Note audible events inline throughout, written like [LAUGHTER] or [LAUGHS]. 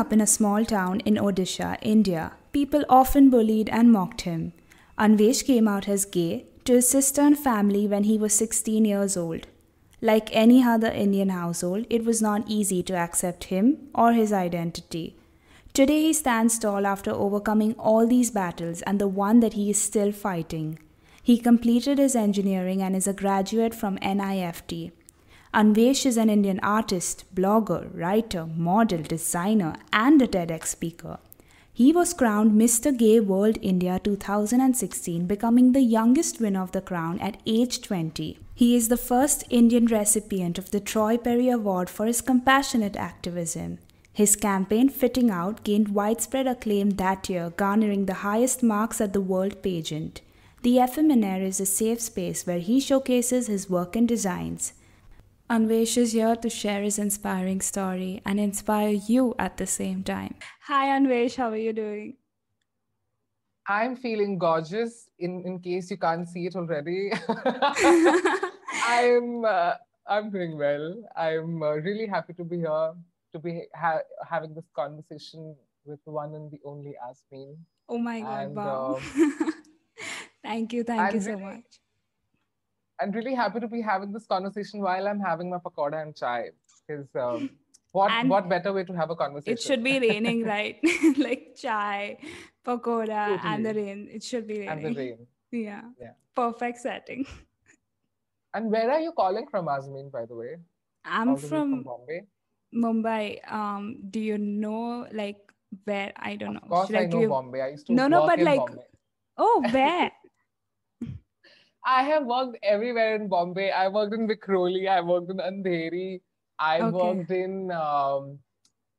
up in a small town in Odisha, India, people often bullied and mocked him. Anwesh came out as gay to his sister and family when he was 16 years old. Like any other Indian household, it was not easy to accept him or his identity. Today he stands tall after overcoming all these battles and the one that he is still fighting. He completed his engineering and is a graduate from NIFT. Anwesh is an Indian artist, blogger, writer, model, designer, and a TEDx speaker. He was crowned Mr. Gay World India 2016, becoming the youngest winner of the crown at age 20. He is the first Indian recipient of the Troy Perry Award for his compassionate activism. His campaign Fitting Out gained widespread acclaim that year, garnering the highest marks at the World Pageant. The Effeminare is a safe space where he showcases his work and designs. Anwesh is here to share his inspiring story and inspire you at the same time. Hi, Anwesh, how are you doing? I'm feeling gorgeous. In in case you can't see it already, [LAUGHS] [LAUGHS] I'm uh, I'm doing well. I'm uh, really happy to be here to be ha- having this conversation with the one and the only Asmin. Oh my God! And, wow. Um, [LAUGHS] thank you, thank I'm you so really, much. I'm really happy to be having this conversation while I'm having my pakoda and chai. Because um, what and what better way to have a conversation? It should be raining, right? [LAUGHS] like chai, pakoda, totally. and the rain. It should be raining. And the rain. [LAUGHS] Yeah. Yeah. Perfect setting. [LAUGHS] And where are you calling from, Asmin? By the way, I'm from, from Bombay. Mumbai. Um, do you know like where? I don't know. Of course, Should I, I know Bombay. I used to no, no, but like, Bombay. oh, where? I have worked everywhere in Bombay. I worked in Vikhroli, I worked in Andheri. I okay. worked in um,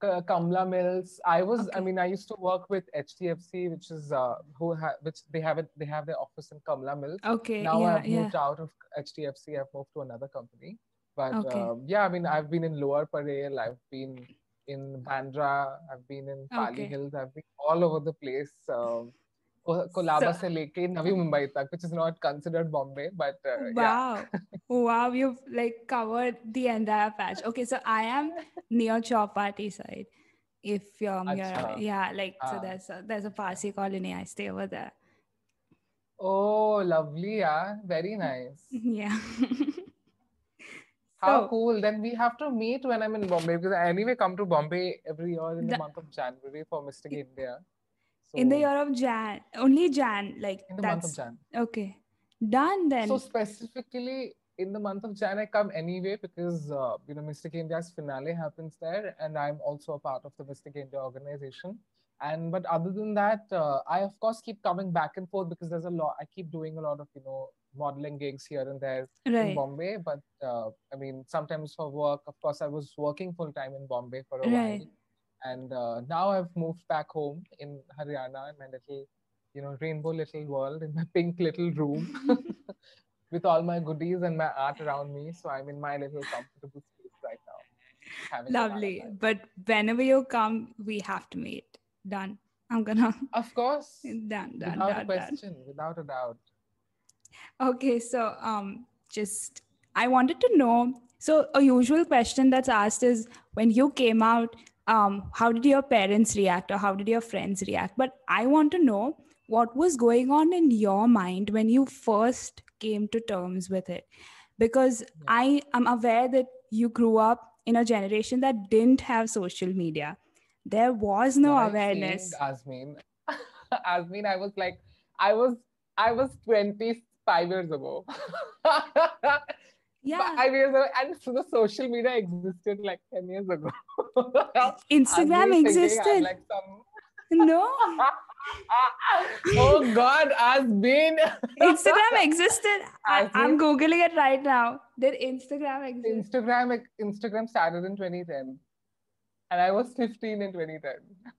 Kamla Mills. I was, okay. I mean, I used to work with HDFC, which is uh, who ha- which they have it. They have their office in Kamla Mills. Okay. Now yeah, I've moved yeah. out of HDFC. I've moved to another company. But okay. um, yeah, I mean, I've been in Lower Parel. I've been in Bandra. I've been in Pali okay. Hills. I've been all over the place. Um, Colaba so, se leke Navi Mumbai tak, which is not considered Bombay, but uh, wow, yeah. wow, you've like covered the entire patch. Okay, so I am near Chowpatty side. If you're near, yeah, like so ah. there's a, there's a Parsi colony. I stay over there. Oh, lovely, yeah, very nice. Yeah. How so, cool! Then we have to meet when I'm in Bombay because I anyway come to Bombay every year in the, the month of January for Mystic India. So, in the year of Jan, only Jan, like in the that's, month of Jan. Okay, done then. So specifically in the month of Jan, I come anyway because uh, you know Mystic India's finale happens there, and I'm also a part of the Mystic India organization. And but other than that, uh, I of course keep coming back and forth because there's a lot. I keep doing a lot of you know modeling gigs here and there right. in Bombay. But uh, I mean, sometimes for work, of course, I was working full time in Bombay for a right. while and uh, now I've moved back home in Haryana in my little, you know, rainbow little world in my [LAUGHS] pink little room [LAUGHS] with all my goodies and my art around me. So I'm in my little comfortable space right now. Lovely. But whenever you come, we have to meet. Done. I'm gonna. [LAUGHS] Of course. Done. Done. Without done, a question. Done. Without a doubt. Okay, so um, just I wanted to know. So a usual question that's asked is when you came out, um, how did your parents react or how did your friends react? But i want to know what was going on in your mind when you first came to terms with it. Because yeah. i am aware that you grew up in a generation that didn't have social media. There was no awareness. asmin asmin [LAUGHS] i was like i was i was 25 years ago [LAUGHS] yeah. Five years ago and so the social media existed like 10 years ago. [LAUGHS] Instagram existed. like some... no. [LAUGHS] Oh god has been. Instagram [LAUGHS] existed. I, am googling it right now. Did instagram exist? Instagram instagram started in 2010 and i was 15 in 2010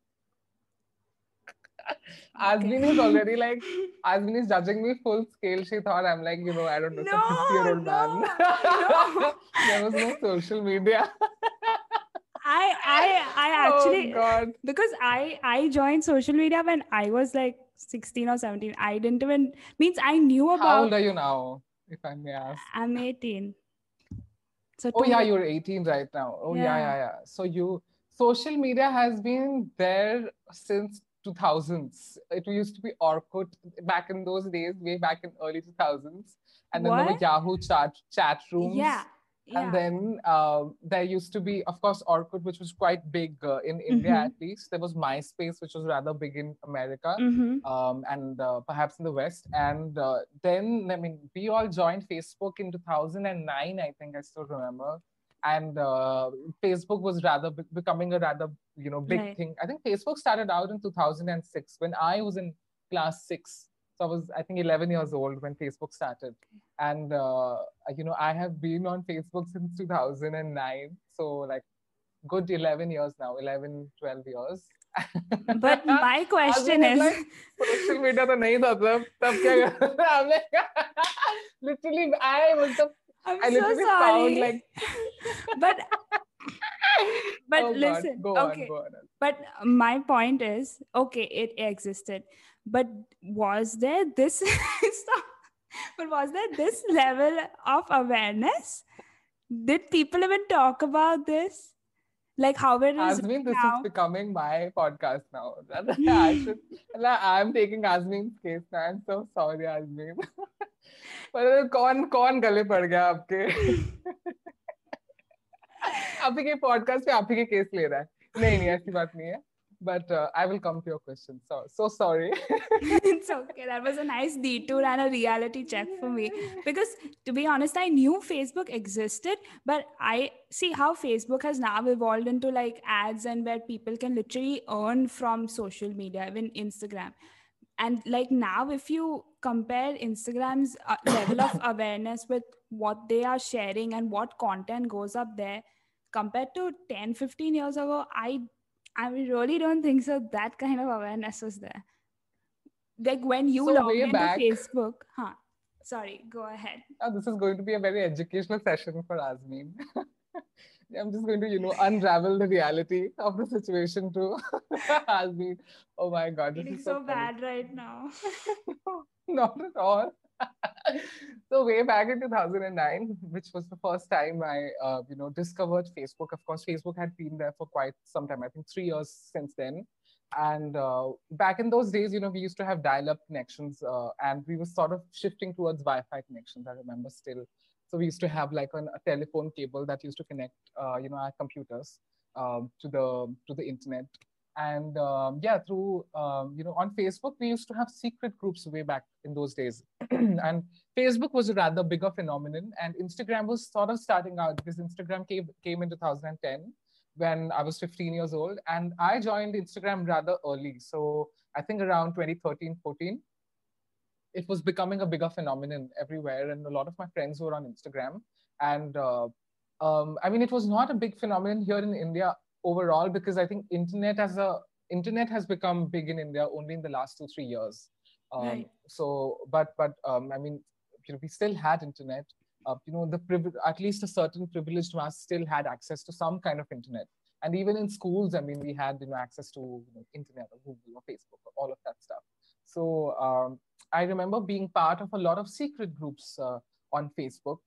Asmin is already like, [LAUGHS] Asmin is judging me full scale. She thought I'm like, you know, I don't know, no, some 50 year old no, man. No. [LAUGHS] there was no social media. I I I [LAUGHS] oh, actually oh God. because I I joined social media when I was like 16 or 17. I didn't even means I knew about How old are you now, if I may ask? I'm 18. So oh yeah, you're 18 right now. Oh yeah, yeah, yeah. yeah. So you social media has been there since 2000s. It used to be Orkut back in those days, way back in early 2000s. And then there were Yahoo chat, chat rooms. Yeah. Yeah. And then uh, there used to be, of course, Orkut, which was quite big uh, in India Mhm. at least. There was MySpace, which was rather big in America Mhm. um, and uh, perhaps in the West. And uh, then, I mean, we all joined Facebook in 2009, I think I still remember and uh, facebook was rather be- becoming a rather you know big right. thing. I think facebook started out in 2006 when i was in class 6 so i was i think 11 years old when facebook started. And uh, you know i have been on facebook since 2009 so like good 11 years now 11 12 years. But [LAUGHS] my question is social media to nahi tha literally i was the I'm I so sorry. found like [LAUGHS] but but oh God, listen, go okay. on go on But my point is, okay, it existed, but was there this? [LAUGHS] stop. But was there this level of awareness? Did people even talk about this? Like how it is Asmin this now? is becoming my podcast now [LAUGHS] I should I'm taking Asmin's case now I'm so sorry Asmin पर कौन कौन गले पड़ गया आपके आप ही के podcast पे आप ही के केस ले रहा है नहीं नहीं ऐसी बात नहीं है but uh, I will come to your question so so sorry it's okay. That was a nice detour and a reality check for me. Because to be honest, I knew Facebook existed, but I see how Facebook has now evolved into like ads and where people can literally earn from social media, even Instagram. And like now, if you compare Instagram's uh, [COUGHS] level of awareness with what they are sharing and what content goes up there compared to 10, 15 years ago, I I really don't think so. That kind of awareness was there like when you So log into back- Facebook, huh? Sorry, go ahead. Oh, this is going to be a very educational session for Asmin. [LAUGHS] I'm just going to, you know, unravel the reality of the situation to [LAUGHS] Asmin. Oh my God, this Feeling is so, so bad right now. [LAUGHS] no, Not at all. [LAUGHS] so way back in 2009, which was the first time I, uh, you know, discovered Facebook. Of course, Facebook had been there for quite some time. I think three years since then. And uh, back in those days, you know, we used to have dial-up connections, uh, and we were sort of shifting towards Wi-Fi connections. I remember still. So we used to have like an, a telephone cable that used to connect, uh, you know, our computers um, to the to the internet. And um, yeah, through um, you know, on Facebook, we used to have secret groups way back in those days. [CLEARS THROAT] and Facebook was a rather bigger phenomenon, and Instagram was sort of starting out because Instagram came came in 2010 when I was 15 years old, and I joined Instagram rather early. So I think around 2013, 14 it was becoming a bigger phenomenon everywhere and a lot of my friends were on instagram. And uh, um, i mean it was not a big phenomenon here in india overall because i think internet as a internet has become big in india only in the last two three years. Um, Right. so but but um, i mean you know, we still had internet. Uh, you know the priv- at least a certain privileged mass still had access to some kind of internet. And even in schools i mean we had you know access to you know, internet or google or facebook or all of that stuff so um, I remember being part of a lot of secret groups uh, on Facebook,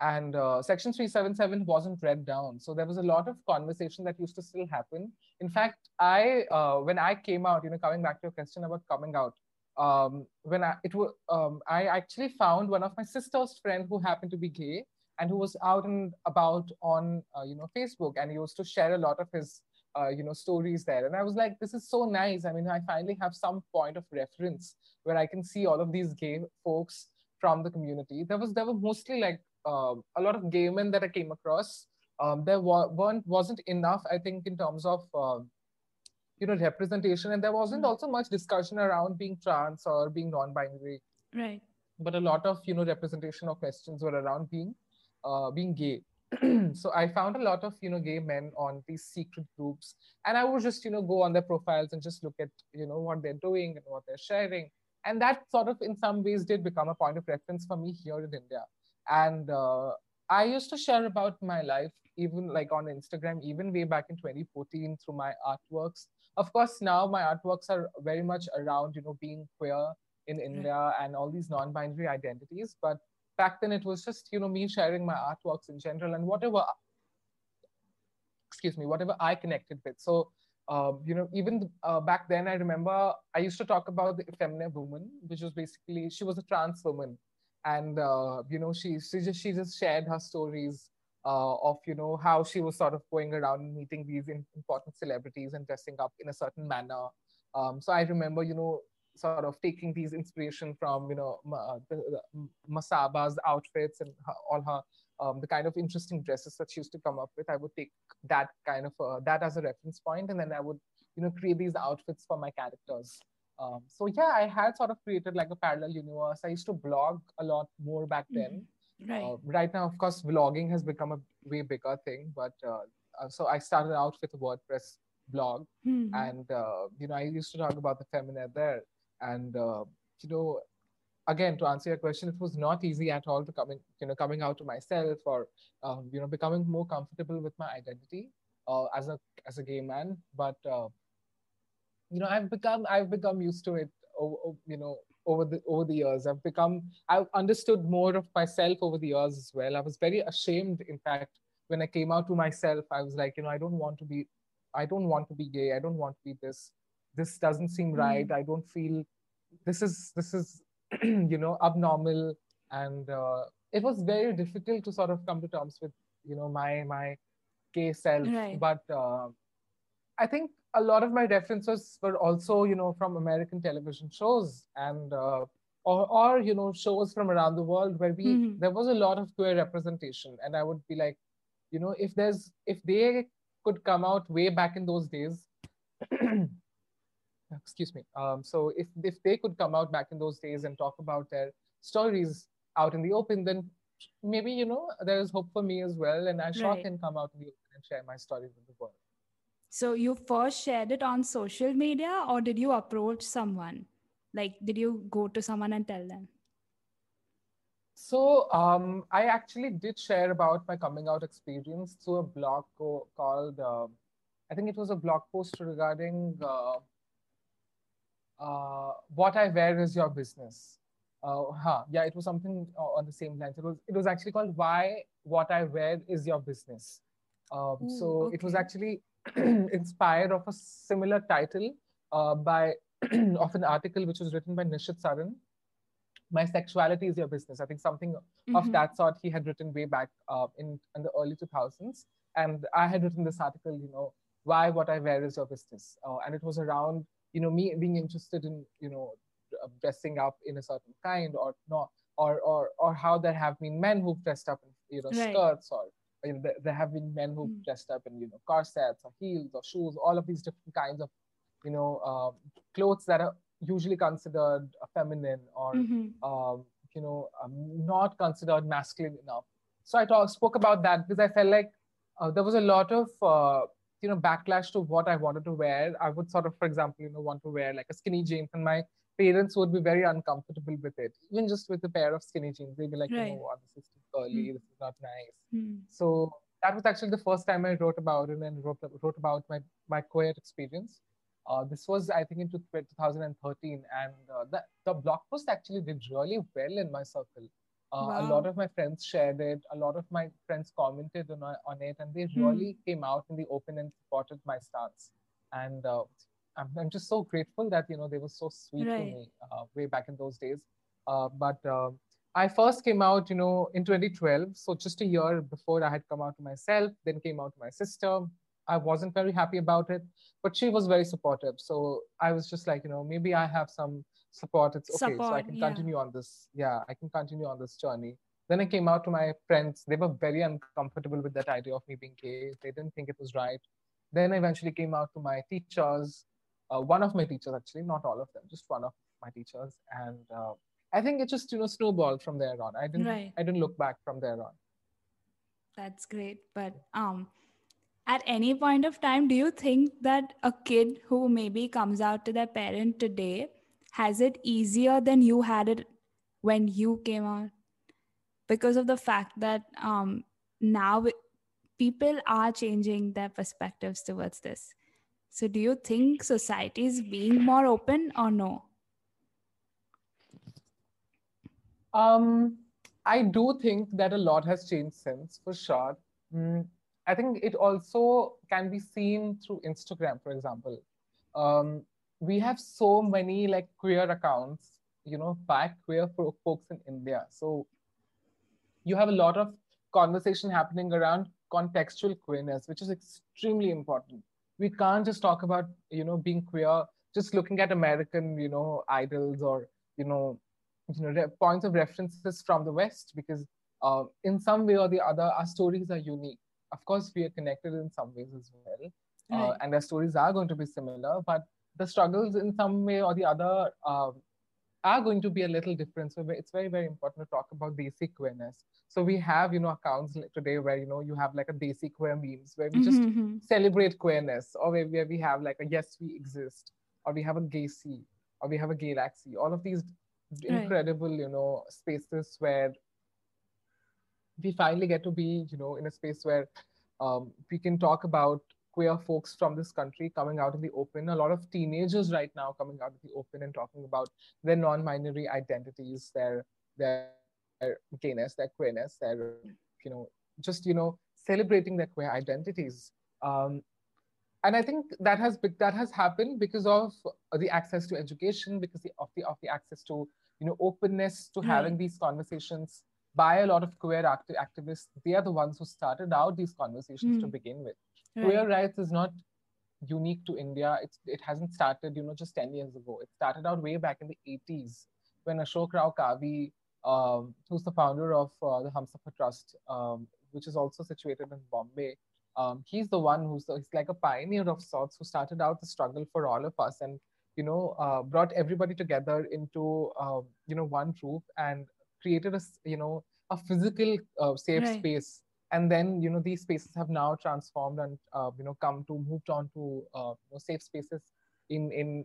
and uh, Section 377 wasn't read down. So there was a lot of conversation that used to still happen. In fact, I uh, when I came out, you know, coming back to your question about coming out, um, when I it was um, I actually found one of my sister's friend who happened to be gay and who was out and about on uh, you know Facebook, and he used to share a lot of his uh, you know stories there. And i was like this is so nice. I mean i finally have some point of reference where i can see all of these gay folks from the community. There was there were mostly like uh, a lot of gay men that i came across. Um, there wa- weren't wasn't enough i think in terms of um, you know representation. And there wasn't Mm. also much discussion around being trans or being non-binary. Right. but a lot of you know representation or questions were around being uh, being gay [CLEARS THROAT] so i found a lot of you know gay men on these secret groups and i would just you know go on their profiles and just look at you know what they're doing and what they're sharing. And that sort of in some ways did become a point of reference for me here in india. And uh, i used to share about my life even like on instagram even way back in 2014 through my artworks. Of course now my artworks are very much around you know being queer in india and all these non-binary identities but back then it was just you know me sharing my artworks in general and whatever excuse me, whatever I connected with. So, uh, you know, even uh, back then, I remember I used to talk about the Effeminare woman, which was basically she was a trans woman, and uh, you know, she she just she just shared her stories uh, of you know how she was sort of going around and meeting these important celebrities and dressing up in a certain manner. Um, so I remember, you know, sort of taking these inspiration from you know uh, the, the Masaba's outfits and her, all her um, the kind of interesting dresses that she used to come up with. I would take that kind of uh, that as a reference point, and then I would you know create these outfits for my characters. Um, so yeah, I had sort of created like a parallel universe. I used to blog a lot more back then. Mm-hmm. Right. Uh, right now, of course, vlogging has become a way bigger thing. But uh, uh so I started out with a WordPress blog, mm-hmm. and uh, you know I used to talk about the Effeminare there and uh, you know again to answer your question it was not easy at all to coming you know coming out to myself or um, you know becoming more comfortable with my identity uh, as a as a gay man. But uh, you know i've become i've become used to it you know over the over the years. I've become i've understood more of myself over the years as well. I was very ashamed in fact when i came out to myself i was like you know i don't want to be i don't want to be gay. I don't want to be this this doesn't seem hmm. right i don't feel this is this is [CLEARS THROAT] you know abnormal and uh, it was very difficult to sort of come to terms with you know my my gay self right. but uh, i think a lot of my references were also you know from american television shows and uh, or, or you know shows from around the world where we mm-hmm. there was a lot of queer representation and i would be like you know if there's if they could come out way back in those days [CLEARS THROAT] excuse me. Um, so if if they could come out back in those days and talk about their stories out in the open, then maybe you know there is hope for me as well, and I sure right. can come out in the open and share my story with the world. So you first shared it on social media, or did you approach someone? Like, did you go to someone and tell them? So um, I actually did share about my coming out experience through a blog co- called. Uh, I think it was a blog post regarding uh, uh, what I wear is your business. Uh, huh, yeah, it was something uh, on the same lines. It was it was actually called Why What I Wear Is Your Business. Um, Ooh, so okay. it was actually [CLEARS THROAT] inspired of a similar title uh, by [CLEARS THROAT] of an article which was written by Nishit Saran. My sexuality is your business. I think something mm-hmm. of that sort he had written way back uh, in in the early 2000s, and I had written this article. You know, why what I wear is your business, uh, and it was around you know me being interested in you know dressing up in a certain kind or not or or or how there have been men who've dressed up in you know right. skirts or you know, there, there have been men who've mm. dressed up in you know corsets or heels or shoes all of these different kinds of you know um, clothes that are usually considered feminine or mm-hmm. um, you know um, not considered masculine enough so i talk, spoke about that because i felt like uh, there was a lot of uh, you know backlash to what I wanted to wear. I would sort of, for example, you know, want to wear like a skinny jeans, and my parents would be very uncomfortable with it. Even just with a pair of skinny jeans, they'd be like, right. "Oh, this is too curly. Mm. This is not nice." Mm. So that was actually the first time I wrote about it and wrote wrote about my my queer experience. Uh, this was, I think, in 2013, and uh, the, the blog post actually did really well in my circle. Uh, wow. A lot of my friends shared it. A lot of my friends commented on, on it, and they hmm. really came out in the open and supported my stance. And uh, I'm, I'm just so grateful that you know they were so sweet right. to me uh, way back in those days. Uh, but um, I first came out, you know, in 2012. So just a year before I had come out to myself, then came out to my sister. I wasn't very happy about it, but she was very supportive. So I was just like, you know, maybe I have some support it's okay support, so i can yeah. continue on this yeah i can continue on this journey then i came out to my friends they were very uncomfortable with that idea of me being gay they didn't think it was right then i eventually came out to my teachers uh, one of my teachers actually not all of them just one of my teachers and uh, i think it just you know snowballed from there on i didn't right. i didn't look back from there on that's great but um at any point of time do you think that a kid who maybe comes out to their parent today has it easier than you had it when you came out? Because of the fact that um, now people are changing their perspectives towards this. So do you think society is being more open or no? Um, i do think that a lot has changed since for sure. Mm, I think it also can be seen through Instagram, for example. Um, we have so many like queer accounts, you know, by queer folks in India. So you have a lot of conversation happening around contextual queerness, which is extremely important. We can't just talk about, you know, being queer, just looking at American, you know, idols or, you know, you know, points of references from the West, because uh, in some way or the other, our stories are unique. Of course, we are connected in some ways as well, uh, right. and our stories are going to be similar, but the struggles in some way or the other uh, are going to be a little different. So it's very, very important to talk about basic queerness. So we have, you know, accounts today where, you know, you have like a basic queer memes where we just mm-hmm. celebrate queerness or where, where we have like a yes, we exist or we have a Gaysi or we have a Gaysi. All of these right. incredible, you know, spaces where we finally get to be, you know, in a space where um, we can talk about queer folks from this country coming out in the open. A lot of teenagers right now coming out in the open and talking about their non-binary identities, their their, their gayness, their queerness, their you know just you know celebrating their queer identities. Um, and I think that has that has happened because of the access to education, because of the of the access to you know openness to having these conversations by a lot of queer acti- activists. They are the ones who started out these conversations mm. to begin with. Right. Queer rights is not unique to India. It's, it hasn't started, you know, just 10 years ago. It started out way back in the 80s when Ashok Row Kavi, um, who's the founder of uh, the Humsafar Trust, um, which is also situated in Bombay, um, he's the one who's he's like a pioneer of sorts who started out the struggle for all of us and you know uh, brought everybody together into uh, you know one roof and created a you know a physical uh, safe right. space and then you know these spaces have now transformed and uh, you know come to moved on to uh, you know, safe spaces in in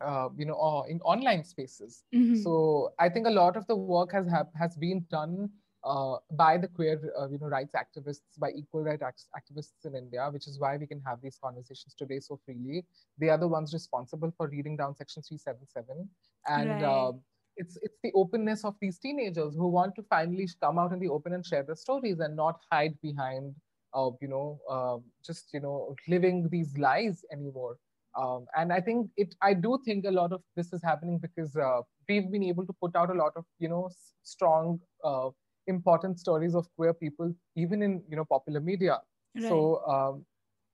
uh, you know or in online spaces mm-hmm. so i think a lot of the work has have, has been done uh, by the queer uh, you know rights activists by equal rights activists in india which is why we can have these conversations today so freely they are the ones responsible for reading down section 377 and right. It's it's the openness of these teenagers who want to finally come out in the open and share their stories and not hide behind uh, you know uh, just you know living these lies anymore um, and i think it i do think a lot of this is happening because uh, we've been able to put out a lot of you know strong uh, important stories of queer people even in you know popular media right. so um,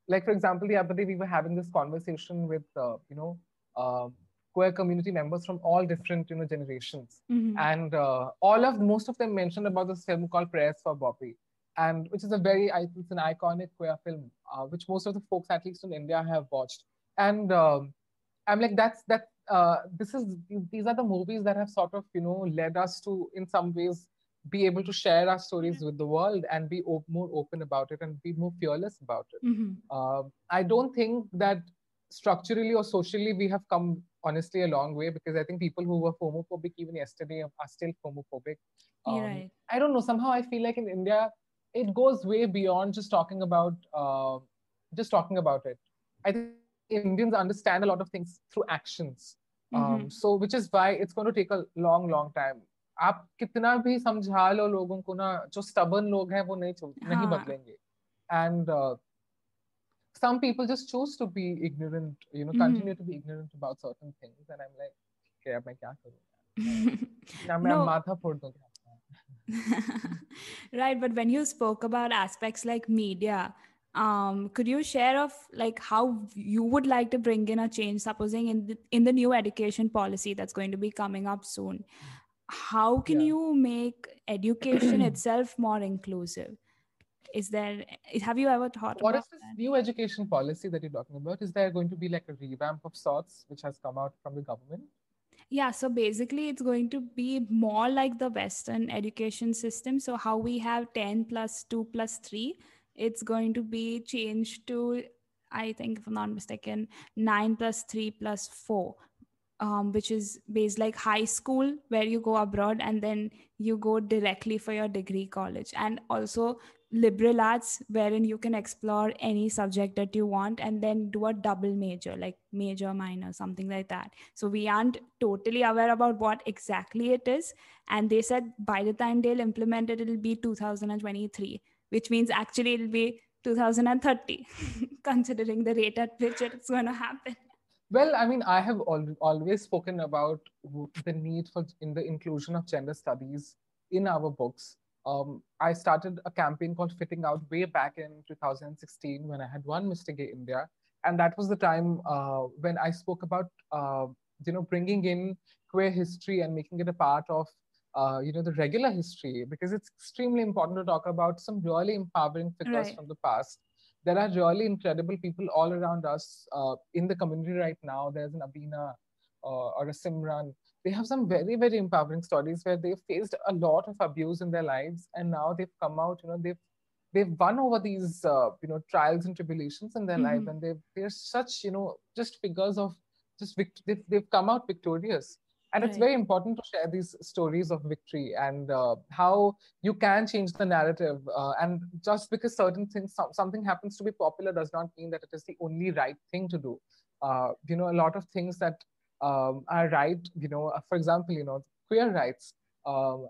like for example the other day we were having this conversation with uh, you know um, queer community members from all different you know generations mm-hmm. and uh, all of most of them mentioned about this film called prayers for bobby and which is a very it's an iconic queer film uh, which most of the folks at least in india have watched and um, i'm like that's that uh, this is these are the movies that have sort of you know led us to in some ways be able to share our stories with the world and be op- more open about it and be more fearless about it mm-hmm. uh, i don't think that structurally or socially we have come honestly a long way because I think people who were homophobic even yesterday are still homophobic. Um, right. I don't know. Somehow I feel like in India, it goes way beyond just talking about uh, just talking about it. I think Indians understand a lot of things through actions. Um, mm-hmm. So which is why it's going to take a long, long time. आप कितना भी समझा लो लोगों को ना जो stubborn लोग हैं वो नहीं नहीं बदलेंगे and uh, some people just choose to be ignorant, you know, mm-hmm. continue to be ignorant about certain things. And I'm like, I'm [LAUGHS] right. But when you spoke about aspects like media, um, could you share of like how you would like to bring in a change supposing in the, in the new education policy that's going to be coming up soon how can yeah. you make education [CLEARS THROAT] itself more inclusive is there have you ever thought about? what is this that? new education policy that you're talking about is there going to be like a revamp of sorts which has come out from the government yeah so basically it's going to be more like the western education system so how we have 10 plus 2 plus 3 it's going to be changed to i think if i'm not mistaken 9 plus 3 plus 4 um, which is based like high school where you go abroad and then you go directly for your degree college and also liberal arts wherein you can explore any subject that you want and then do a double major like major minor something like that so we aren't totally aware about what exactly it is and they said by the time they'll implement it it'll be 2023 which means actually it'll be 2030, [LAUGHS] considering the rate at which it's going to happen. Well, I mean, I have al- always spoken about the need for in the inclusion of gender studies in our books. Um, I started a campaign called Fitting Out way back in 2016 when I had won Mr. Gay India, and that was the time uh, when I spoke about uh, you know bringing in queer history and making it a part of uh, you know the regular history because it's extremely important to talk about some really empowering figures Right. from the past there are really incredible people all around us uh, in the community right now there's an abina or a simran they have some very very empowering stories where they've faced a lot of abuse in their lives and now they've come out you know they've they've won over these uh, you know trials and tribulations in their life Mhm. and they've they're such you know just figures of just vict- they've, they've come out victorious. And it's very important to share these stories of victory and uh, how you can change the narrative uh, and just because certain things some, something happens to be popular does not mean that it is the only right thing to do. Uh, you know a lot of things that um, are right you know uh, for example you know queer rights um,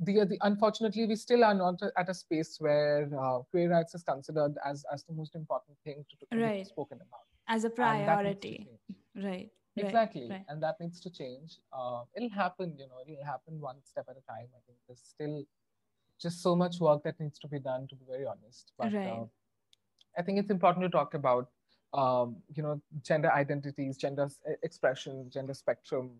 the, the unfortunately we still are not at a space where uh, queer rights is considered as as the most important thing to, be Right. spoken about As a And that needs to priority. right, Exactly, right. and that needs to change. Uh, it'll happen, you know. It'll happen one step at a time. I think there's still just so much work that needs to be done, to be very honest. But Right. uh, I think it's important to talk about, um, you know, gender identities, gender expression, gender spectrum.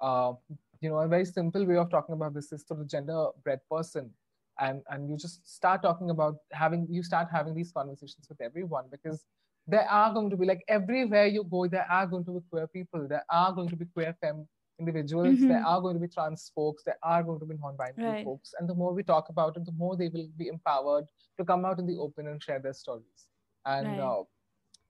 Uh, you know, a very simple way of talking about this is to the genderbread person, and and you just start talking about having you start having these conversations with everyone because there are going to be like everywhere you go, there are going to be queer people, there are going to be queer femme individuals, there Mhm. are going to be trans folks, there are going to be non-binary Right. folks, and the more we talk about it, the more they will be empowered to come out in the open and share their stories. And Right. uh,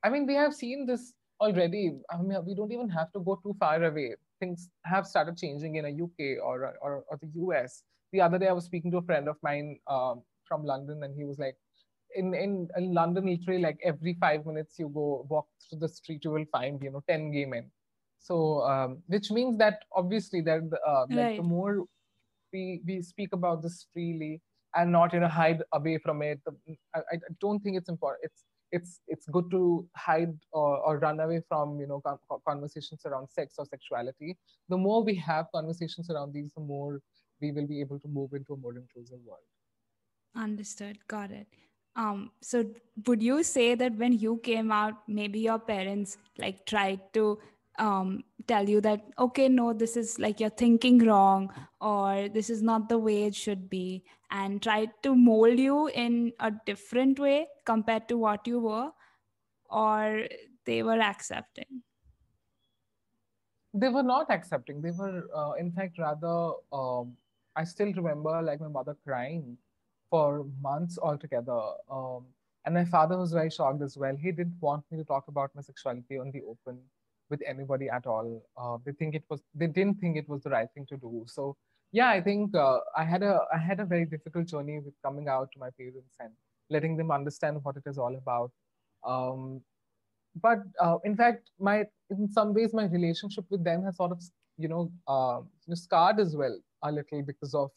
I mean, we have seen this already. I mean, we don't even have to go too far away. Things have started changing in a UK or or, or the US. The other day, I was speaking to a friend of mine um, from London, and he was like, in, in in London, literally, like every five minutes you go walk through the street, you will find you know ten gay men. So, um, which means that obviously, that uh, like Right. the more we we speak about this freely and not you know hide away from it, the, I, I don't think it's important. It's it's it's good to hide or, or run away from you know con- con- conversations around sex or sexuality. The more we have conversations around these, the more we will be able to move into a more inclusive world. Understood. Got it. Um, so would you say that when you came out, maybe your parents like tried to um, tell you that, okay, no, this is like you're thinking wrong, or this is not the way it should be, and try to mold you in a different way compared to what you were, or they were accepting? They were not accepting. They were, uh, in fact, rather. Um, I still remember like my mother crying for months altogether. Um, and my father was very shocked as well. He didn't want me to talk about my sexuality on the open with anybody at all. Uh, they think it was they didn't think it was the right thing to do. So yeah, I think uh, I had a I had a very difficult journey with coming out to my parents and letting them understand what it is all about. Um, but uh, in fact, my in some ways my relationship with them has sort of you know uh, scarred as well a little because of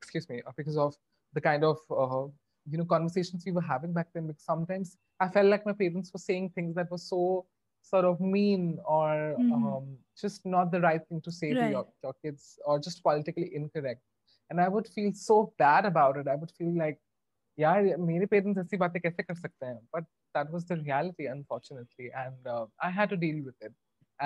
excuse me uh, because of the kind of uh, you know conversations we were having back then because sometimes i felt like my parents were saying things that were so sort of mean or mm-hmm. um, just not the right thing to say right. to your, your kids or just politically incorrect. And i would feel so bad about it. I would feel like yeah my parents aisi baatein kaise kar but that was the reality unfortunately. And uh, i had to deal with it.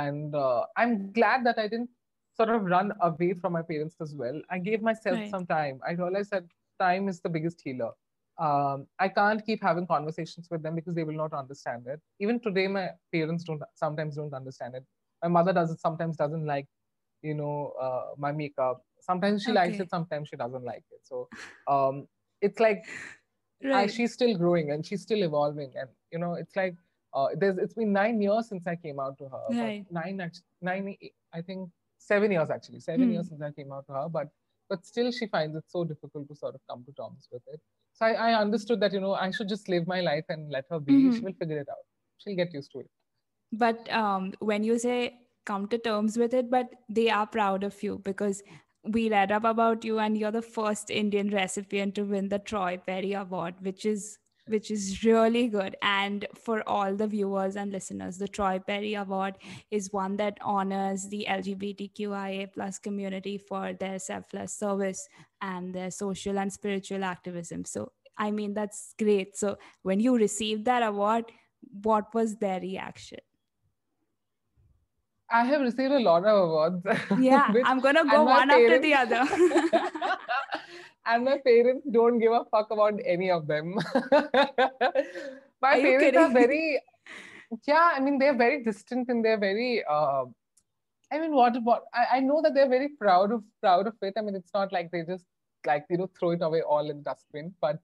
And uh, i'm glad that i didn't sort of run away from my parents as well. I gave myself right. some time. I realized that time is the biggest healer um, i can't keep having conversations with them because they will not understand it. Even today my parents don't sometimes don't understand it. My mother does it sometimes doesn't like you know uh, my makeup. Sometimes she likes it sometimes she doesn't like it. So um, it's like I, she's still growing and she's still evolving. And you know it's like uh, there's it's been nine years since i came out to her Right. nine nine eight- i think seven years actually. Seven Hmm. years since i came out to her but but still she finds it so difficult to sort of come to terms with it so i, I understood that you know i should just live my life and let her be. Mhm. she will figure it out. She'll get used to it. But um, when you say come to terms with it but they are proud of you because we read up about you and you're the first indian recipient to win the troy perry award which is which is really good. And for all the viewers and listeners the troy perry award is one that honors the lgbtqia plus community for their selfless service and their social and spiritual activism. So i mean that's great. So when you received that award what was their reaction? I have received a lot of awards. Yeah, [LAUGHS] which, I'm gonna go one after the other. [LAUGHS] [LAUGHS] and my parents don't give a fuck about any of them. [LAUGHS] my are parents are very, yeah. I mean, they're very distant and they're very. Uh, I mean, what? What? I, I know that they're very proud of proud of it. I mean, it's not like they just like you know throw it away all in dustbin, but.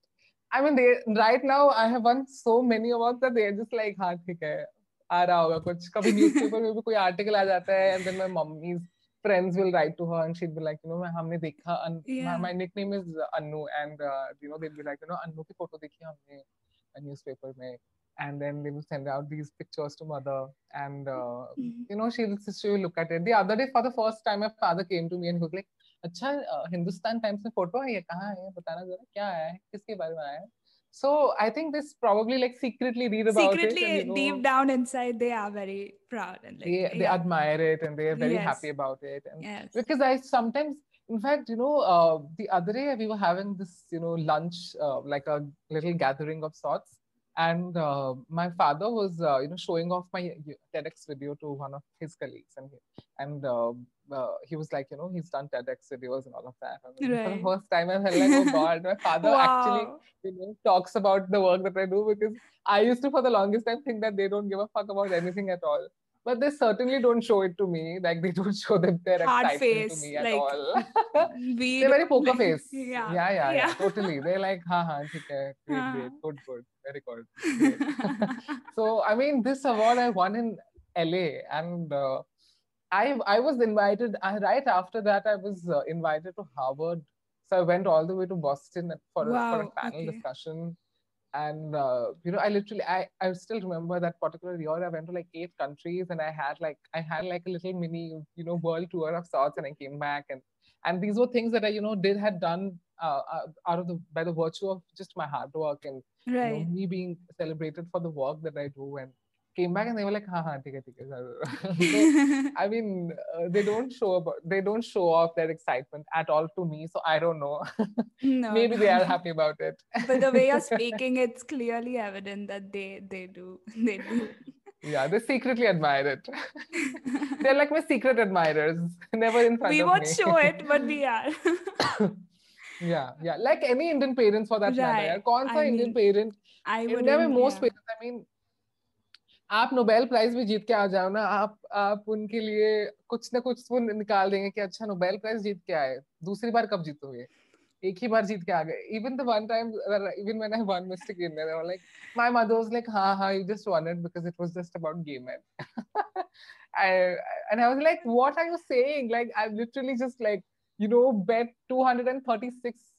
I mean, they right now I have won so many awards that they're just like, हाँ ठीक है आ रहा होगा कुछ कभी newspaper में भी कोई आर्टिकल आ जाता है and then my mummies friends will write to her and she'd be like you know हमने देखा yeah. my, my nickname is Annu and uh, you know they'd be like you know Annu की photo देखी हमने newspaper में and then they will send out these pictures to mother and uh, mm-hmm. you know she'll she'll look at it the other day for the first time my father came to me and he was like अच्छा Hindustan Times में photo है ये कहाँ है बताना जरा क्या है किसके बारे में आया है so I think this probably like secretly read about secretly, it. Secretly, you know, deep down inside, they are very proud and like, they, they admire it and they are very yes. happy about it. And yes. Because I sometimes, in fact, you know, uh, the other day we were having this, you know, lunch, uh, like a little gathering of sorts, and uh, my father was, uh, you know, showing off my TEDx video to one of his colleagues, and and uh, uh, he was like, you know, he's done TEDx videos and all of that. And right. For the first time, I felt like, oh [LAUGHS] God, my father wow. actually, you know, talks about the work that I do because I used to, for the longest time, think that they don't give a fuck about anything at all. But they certainly don't show it to me. Like they don't [LAUGHS] show them their Hard excitement face, to me at like, all. [LAUGHS] we They're very poker face. [LAUGHS] Yeah. Yeah, yeah, yeah, yeah. totally. They're like, ha ha, great, great, good, good, very good. So I mean, this award I won in LA, and uh, I I was invited I, right after that. I was uh, invited to Harvard, so I went all the way to Boston for, a, for a panel okay. discussion. And uh, you know, I literally I, I still remember that particular year. I went to like eight countries, and I had like I had like a little mini you know world tour of sorts, and I came back and and these were things that I you know did had done uh, uh, out of the by the virtue of just my hard work and you know, me being celebrated for the work that I do and came back and they were like, ha ha, okay, it. I mean, uh, they don't show about, they don't show off their excitement at all to me. So I don't know. [LAUGHS] no, Maybe they are [LAUGHS] happy about it. but the way you're [LAUGHS] speaking, it's clearly evident that they they do they do. Yeah, they secretly admire it. They're like my secret admirers, never in front we of me. We won't show it, but we are. yeah, yeah. Like any Indian parents for that right. matter. Kaun sa Indian mean, parent? I would. Most yeah. parents, I mean, आप Nobel prize भी जीत के आ जाओ ना, आप आप उनके लिए कुछ ना कुछ वो निकाल देंगे कि अच्छा नोबेल प्राइज जीत के आए, दूसरी बार कब जीतोगे? एक ही बार जीत के आ गए। Even the one time even when I one mistake in there like my mother was like हाँ हाँ you just it because it was just about gay men. [LAUGHS] I, and I was like, what are you saying? Like I've literally just like, you know, bet 236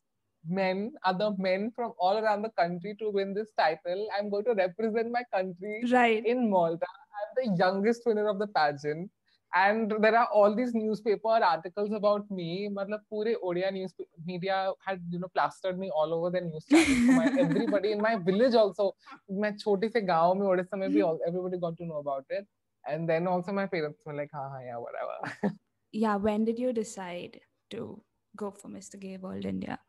men other men from all around the country to win this title i'm going to represent my country Right. in Malta. I'm the youngest winner of the pageant. And there are all these newspaper articles about me. मतलब पूरे Odia news media had you know plastered me all over their news channels. So my, [LAUGHS] everybody in my village also, मैं छोटे से गांव में ओडिशा में भी all, everybody got to know about it. And then also my parents were like, हाँ हाँ yeah whatever. [LAUGHS] Yeah. When did you decide to go for Mr. Gay World India?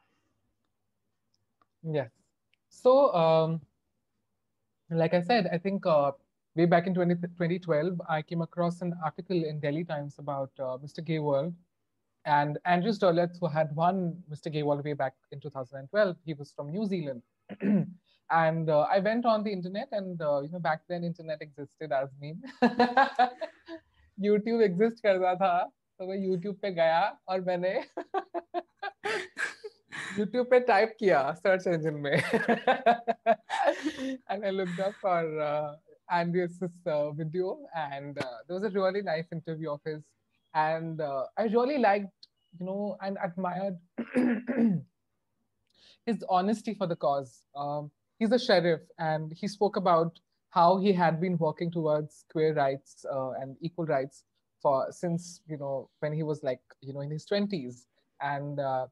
Yes. So, um, like I said, I think uh, way back in 20, 2012, I came across an article in Delhi Times about uh, Mr. Gay World. And Andreas Derleth, who had won Mr. Gay World way back in 2012, he was from New Zealand. [CLEARS THROAT] and uh, I went on the internet, and uh, you know, back then internet existed as me. [LAUGHS] YouTube exist कर रहा था, तो मैं YouTube पे गया और मैंने YouTube पे टाइप किया सर्च इंजन में and I looked up for uh, Andreas' uh, video and uh, there was a really nice interview of his and uh, I really liked you know and admired [CLEARS THROAT] his honesty for the cause um, he's a sheriff and he spoke about how he had been working towards queer rights uh, and equal rights for since you know when he was like you know in his 20s And uh,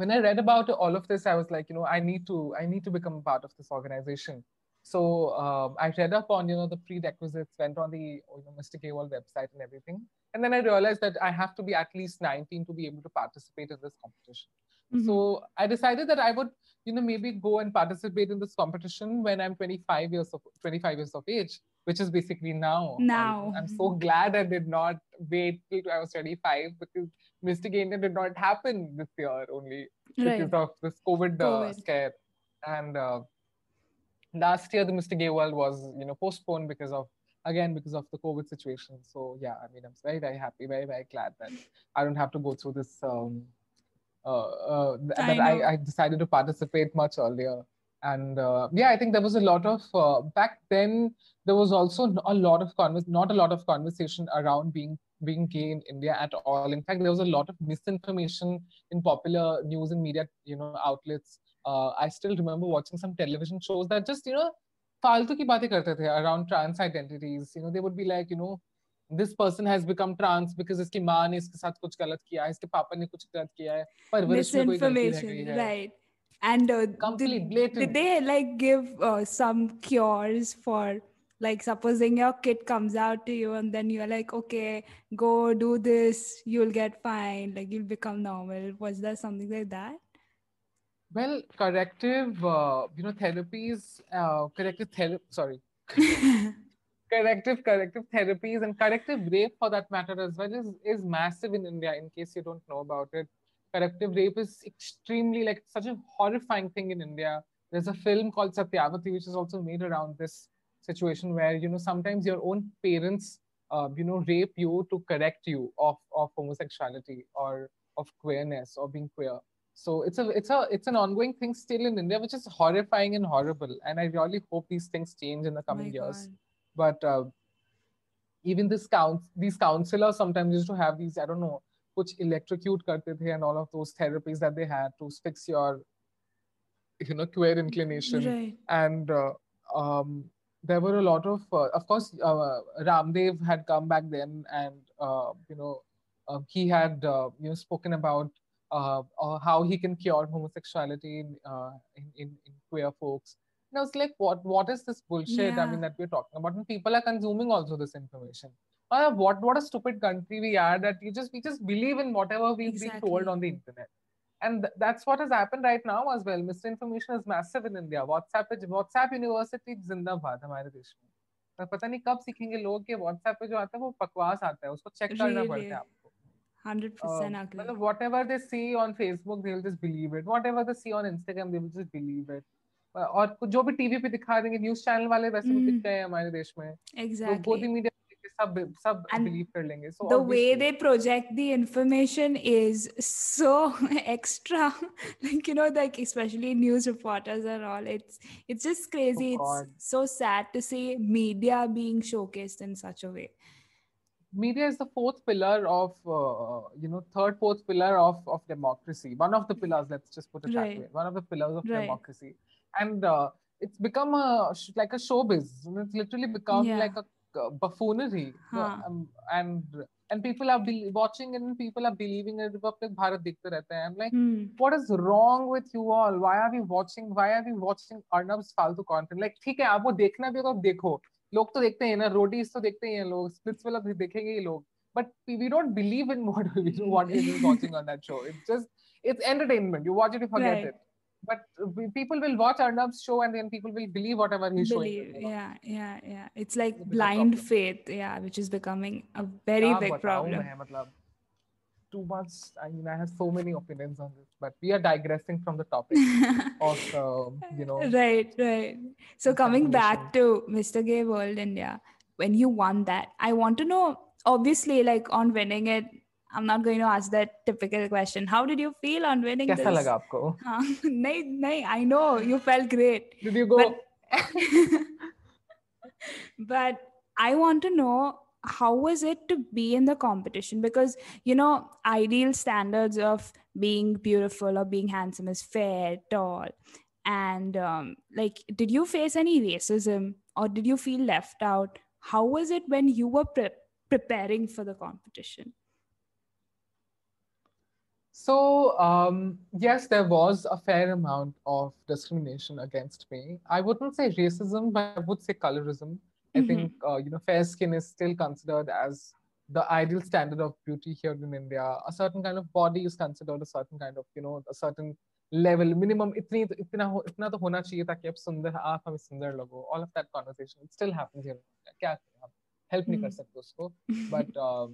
when I read about all of this, I was like, you know, I need to, I need to become part of this organization. So um, I read up on, you know, the prerequisites, went on the, you know, Mr. Gay World website and everything. And then I realized that I have to be at least 19 to be able to participate in this competition. Mm-hmm. So I decided that I would, you know, maybe go and participate in this competition when I'm 25 years of 25 years of age, which is basically now. Now. I'm, I'm so glad I did not wait till I was 25 because Mr. Gay India did not happen this year only right. because of this COVID, uh, COVID. scare. And uh, last year the Mr. Gay World was, you know, postponed because of again because of the COVID situation. So yeah, I mean, I'm very very happy, very very glad that I don't have to go through this. Um, uh, uh, I that I, I, decided to participate much earlier. And uh, yeah, I think there was a lot of uh, back then. There was also a lot of convers, not a lot of conversation around being being gay in India at all. In fact, there was a lot of misinformation in popular news and media, you know, outlets. Uh, I still remember watching some television shows that just, you know, फालतू की बातें करते थे around trans identities. You know, they would be like, you know, this person has become trans because इसकी माँ ने इसके साथ कुछ गलत किया है इसके पापा ने कुछ गलत किया है परवरिश में कोई गलती रह गई है right and uh, Complete, did, did they like give uh, some cures for like supposing your kid comes out to you and then you're like okay go do this you'll get fine like you'll become normal was there something like that well corrective uh, you know therapies uh, corrective therapy sorry [LAUGHS] corrective corrective therapies and corrective rape for that matter as well is, is massive in India in case you don't know about it. Corrective rape is extremely like such a horrifying thing in India. There's a film called Satyavati which is also made around this situation where you know sometimes your own parents uh, you know rape you to correct you of of homosexuality or of queerness or being queer. So it's a it's a it's an ongoing thing still in india which is horrifying and horrible. And i really hope these things change in the coming years. God. But uh, even this counts these counselors sometimes used to have these i don't know which electrocute karte the and all of those therapies that they had to fix your you know queer inclination. Right. and uh, um, there were a lot of uh, of course uh, ramdev had come back then and uh, you know uh, he had uh, you know spoken about how he can cure homosexuality in, in, in, in queer folks and I was like, what what is this bullshit? Yeah. I mean, that we're talking about. And people are consuming also this information. Uh, what what a stupid country we are that we just we just believe in whatever we've exactly. been told on the internet. And th- that's what has happened right now as well. Misinformation is massive in India. WhatsApp WhatsApp University जिंदाबाद हमारे देश में. पर पता नहीं कब सीखेंगे लोग कि WhatsApp पे जो आता है वो बकवास आता है उसको चेक करना पड़ता है आपको. 100% uh. Whatever they see on Facebook, they'll just believe it. Whatever they see on Instagram, they will just believe it. और जो भी टीवी पे दिखा देंगे न्यूज़ चैनल वाले वैसे mm. दिख गए हमारे देश में exactly. तो media the way they project the information is so [LAUGHS] extra. Like you know like especially news reporters and all it's it's just crazy. Oh, it's so sad to see media being showcased in such a way. Media is the fourth pillar of uh, you know third fourth pillar of of democracy. One of the pillars let's just put it that way. One of the pillars of democracy. And uh, it's become a like a showbiz. It's literally become like a हाँ। आप वो देखना भी अगर देखो। लोग तो देखते हैं ना रोडीज तो देखते ही लोग। स्प्लिट्स वाला भी देखेंगे ये लोग। But we don't believe in what we is watching on that show it's just it's entertainment you watch it it but people will watch Arnab's show and then people will believe whatever he's believe, showing. Yeah, yeah, yeah. It's like it's blind faith, yeah, which is becoming a very big problem. too much. I mean, I have so many opinions on this, but we are digressing from the topic [LAUGHS] of, uh, you know. Right, right. So coming back to Mr. Gay World India, when you won that, I want to know. Obviously, like on winning it, I'm not going to ask that typical question. How did you feel on winning कैसा this? लगा आपको? [LAUGHS] हाँ, नहीं नहीं I know you felt great. Did you go? But, [LAUGHS] but I want to know how was it to be in the competition because you know ideal standards of being beautiful or being handsome is fair tall and um, like did you face any racism or did you feel left out how was it when you were pre- preparing for the competition So, um, yes, there was a fair amount of discrimination against me. I wouldn't say racism, but I would say colorism. Mm-hmm. I think, uh, you know, fair skin is still considered as the ideal standard of beauty here in India. A certain kind of body is considered a certain kind of, you know, a certain level. Minimum, itni, itna, itna to hona chahiye aap logo. All of that conversation, it still happens here. Kya, help nahi kar hmm. sakte usko. But... Uh,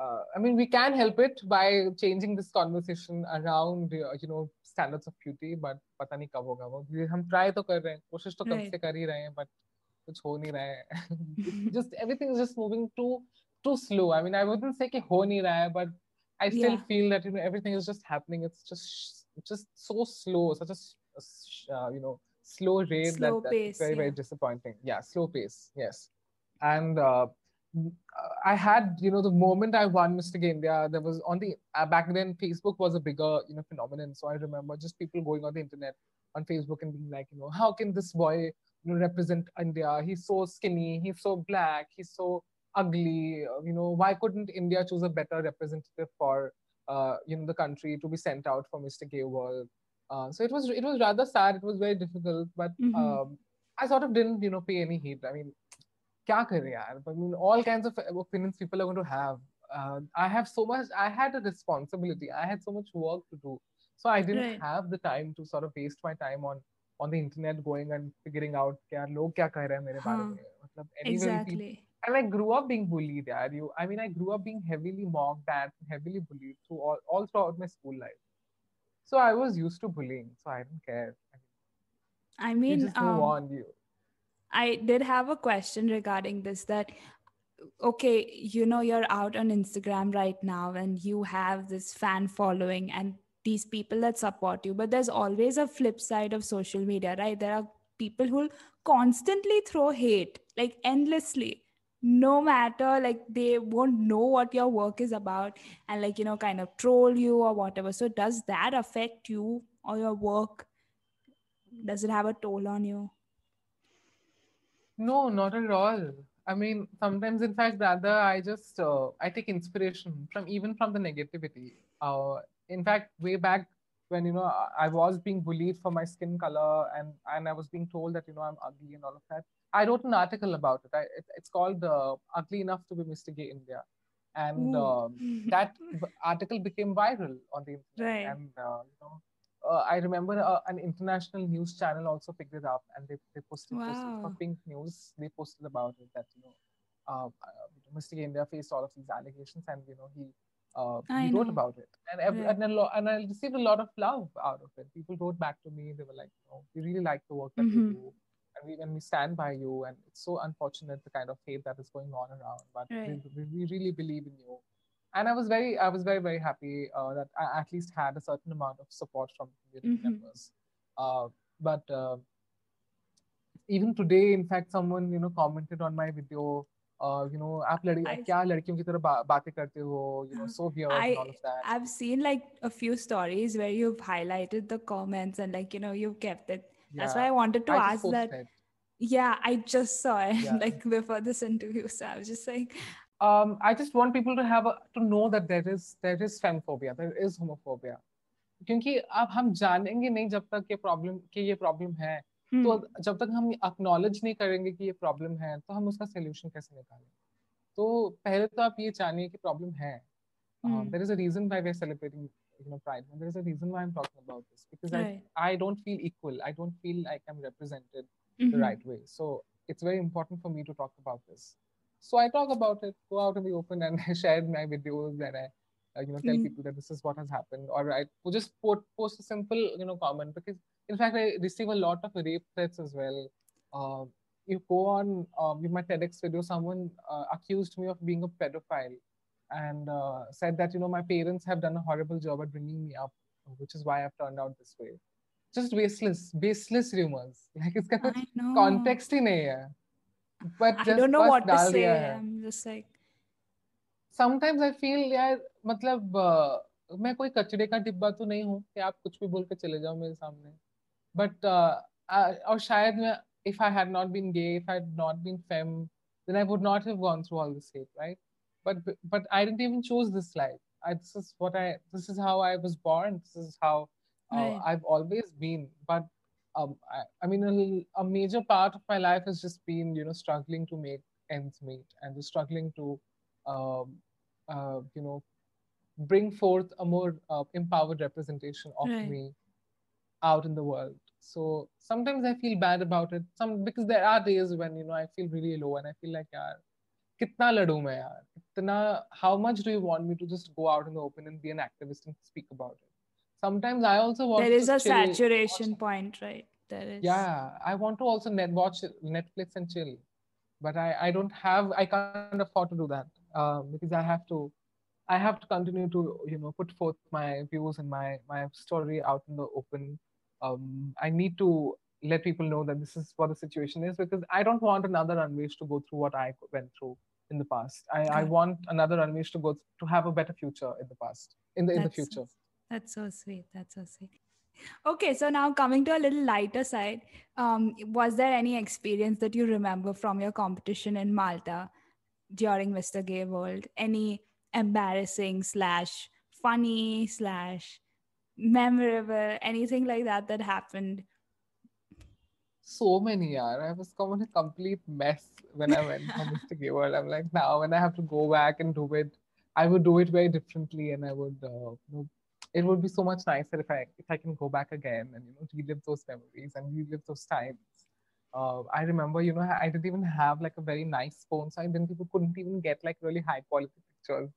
uh, I mean, we can help it by changing this conversation around, uh, you know, standards of beauty. But पता नहीं कब होगा वो. ये हम try तो कर रहे हैं, कोशिश तो कब Right. से कर ही रहे हैं, but कुछ हो नहीं रहा है. [LAUGHS] It's just everything is just moving too too slow. I mean, I wouldn't say कि हो नहीं रहा है, but I still Yeah. feel that you know everything is just happening. It's just just so slow, such a s- a s- uh, you know slow rate Slow that, that pace, it's very very yeah. disappointing. Yeah, slow pace. Yes, and. Uh, I had, you know, the moment I won Mr. India, there was on the uh, back then Facebook was a bigger, you know, phenomenon. So I remember just people going on the internet on Facebook and being like, you know, how can this boy, you know, represent India? He's so skinny, he's so black, he's so ugly. uh, You know, why couldn't India choose a better representative for, uh, you know, the country to be sent out for Mr. Gay World? Uh, so it was it was rather sad. It was very difficult, but Mhm. um, I sort of didn't, you know, pay any heed. I mean, क्या करें यार I mean all kinds of opinions people are going to have uh, I have so much I had a responsibility I had so much work to do so I didn't Right. have the time to sort of waste my time on on the internet going and figuring out क्या लोग क्या कह रहे हैं मेरे बारे हाँ, में मतलब anyway people Exactly. and I grew up being bullied यार you I mean I grew up being heavily mocked at heavily bullied through all, all throughout my school life so I was used to bullying so I didn't care I mean, I you mean, just move um, on you I did have a question regarding this that okay, you know, you're out on Instagram right now and you have this fan following and these people that support you, but there's always a flip side of social media, right? There are people who constantly throw hate, like endlessly. No matter, like they won't know what your work is about and, like, you know, kind of troll you or whatever. So, does that affect you or your work? Does it have a toll on you? No, not at all. I mean, sometimes, in fact, rather, I just uh, I take inspiration from even from the negativity. Uh, in fact, way back when you know I was being bullied for my skin color and and I was being told that you know I'm ugly and all of that. I wrote an article about it. I, it it's called uh, "Ugly Enough to Be Mr. Gay India," and um, that [LAUGHS] article became viral on the internet. Right. And uh, you know, uh, I remember uh, an international news channel also picked it up and they, they posted, posted for Pink News. They posted about it that you know, uh, uh, Mr. India faced all of these allegations and you know he uh, he wrote know. about it and ev- Right. and, a lo- and I received a lot of love out of it. People wrote back to me. They were like, you know, we really like the work that you Mhm. do. And we, and we stand by you, and it's so unfortunate the kind of hate that is going on around. But Right. we, we really believe in you and I was very, I was very, very happy uh, that I at least had a certain amount of support from community Mhm. members. Uh, but uh, even today, in fact, someone you know commented on my video. Uh, you know, आप लड़ी I- क्या लड़कियों की तरह बा, बातें करते हो? You know, हाँ, so weird and all I of that. I've seen like a few stories where you've highlighted the comments and like you know you've kept it. That's why I Yeah, wanted to I just ask posted that. it. Yeah, I just saw it [LAUGHS] Yeah. like before this interview, so I was just like, um, I just want people to have a, to know that there is there is femphobia, there is homophobia. क्योंकि अब हम जानेंगे नहीं जब तक ये problem कि ये प्रॉब्लम है तो hmm, जब तक हम अक्नॉलेज नहीं करेंगे कि ये प्रॉब्लम है तो हम उसका सोल्यूशन कैसे निकालें तो पहले तो आप ये जानिए कि प्रॉब्लम है hmm, there is a reason why we are celebrating you know pride and there is a reason why i'm talking about this because i right. i don't feel equal i don't feel like i'm represented mm-hmm. the Mhm. right way. So it's very important for me to talk about this. So I talk about it, go out in the open, and I [LAUGHS] share my videos, and I uh, you know tell mm. people that this is what has happened, or I just post, post a simple you know comment because in fact I receive a lot of rape threats as well. Uh, you go on um, with my TEDx video, someone uh, accused me of being a pedophile and uh, said that you know my parents have done a horrible job at bringing me up, which is why I've turned out this way. Just baseless, baseless rumors. [LAUGHS] Like it's kind of context in here. है. But I just don't know what to say. है. I'm just like, Sometimes I feel यार मतलब uh, मैं कोई कचरे का डिब्बा तो नहीं हूँ कि आप कुछ भी बोल के चले जाओ मेरे सामने. But uh, uh, और शायद मैं if I had not been gay, if I had not been femme, then I would not have gone through all this hate, right? but but I didn't even choose this life. I, this is what I. This is how I was born. This is how uh, Right. I've always been. But um, I, I, mean, a, a, major part of my life has just been, you know, struggling to make ends meet and just struggling to, um, uh, you know, bring forth a more uh, empowered representation of right. me out in the world. So sometimes I feel bad about it. Some because there are days when you know I feel really low and I feel like, yaar, kitna ladu main yaar? Kitna, how much do you want me to just go out in the open and be an activist and speak about it? sometimes I also want. There is a chill, saturation point, right? There is. yeah i want to also net watch netflix and chill but i i don't have i can't afford to do that um, because i have to i have to continue to you know put forth my views and my my story out in the open um, i need to let people know that this is what the situation is because i don't want another Anwesh to go through what i went through in the past i, I want another Anwesh to go to have a better future in the past in the in the That's- future That's so sweet. That's so sweet. Okay, so now coming to a little lighter side, um, was there any experience that you remember from your competition in Malta during Mr. Gay World? Any embarrassing slash funny slash memorable anything like that that happened? so many yaar. I was come in a complete mess when I went for Mr. Gay World. I'm like, now when I have to go back and do it, I would do it very differently, and I would, uh, you know, it would be so much nicer if I if I can go back again and you know relive those memories and relive those times. Uh, I remember, you know, I didn't even have like a very nice phone, so I didn't even couldn't even get like really high quality pictures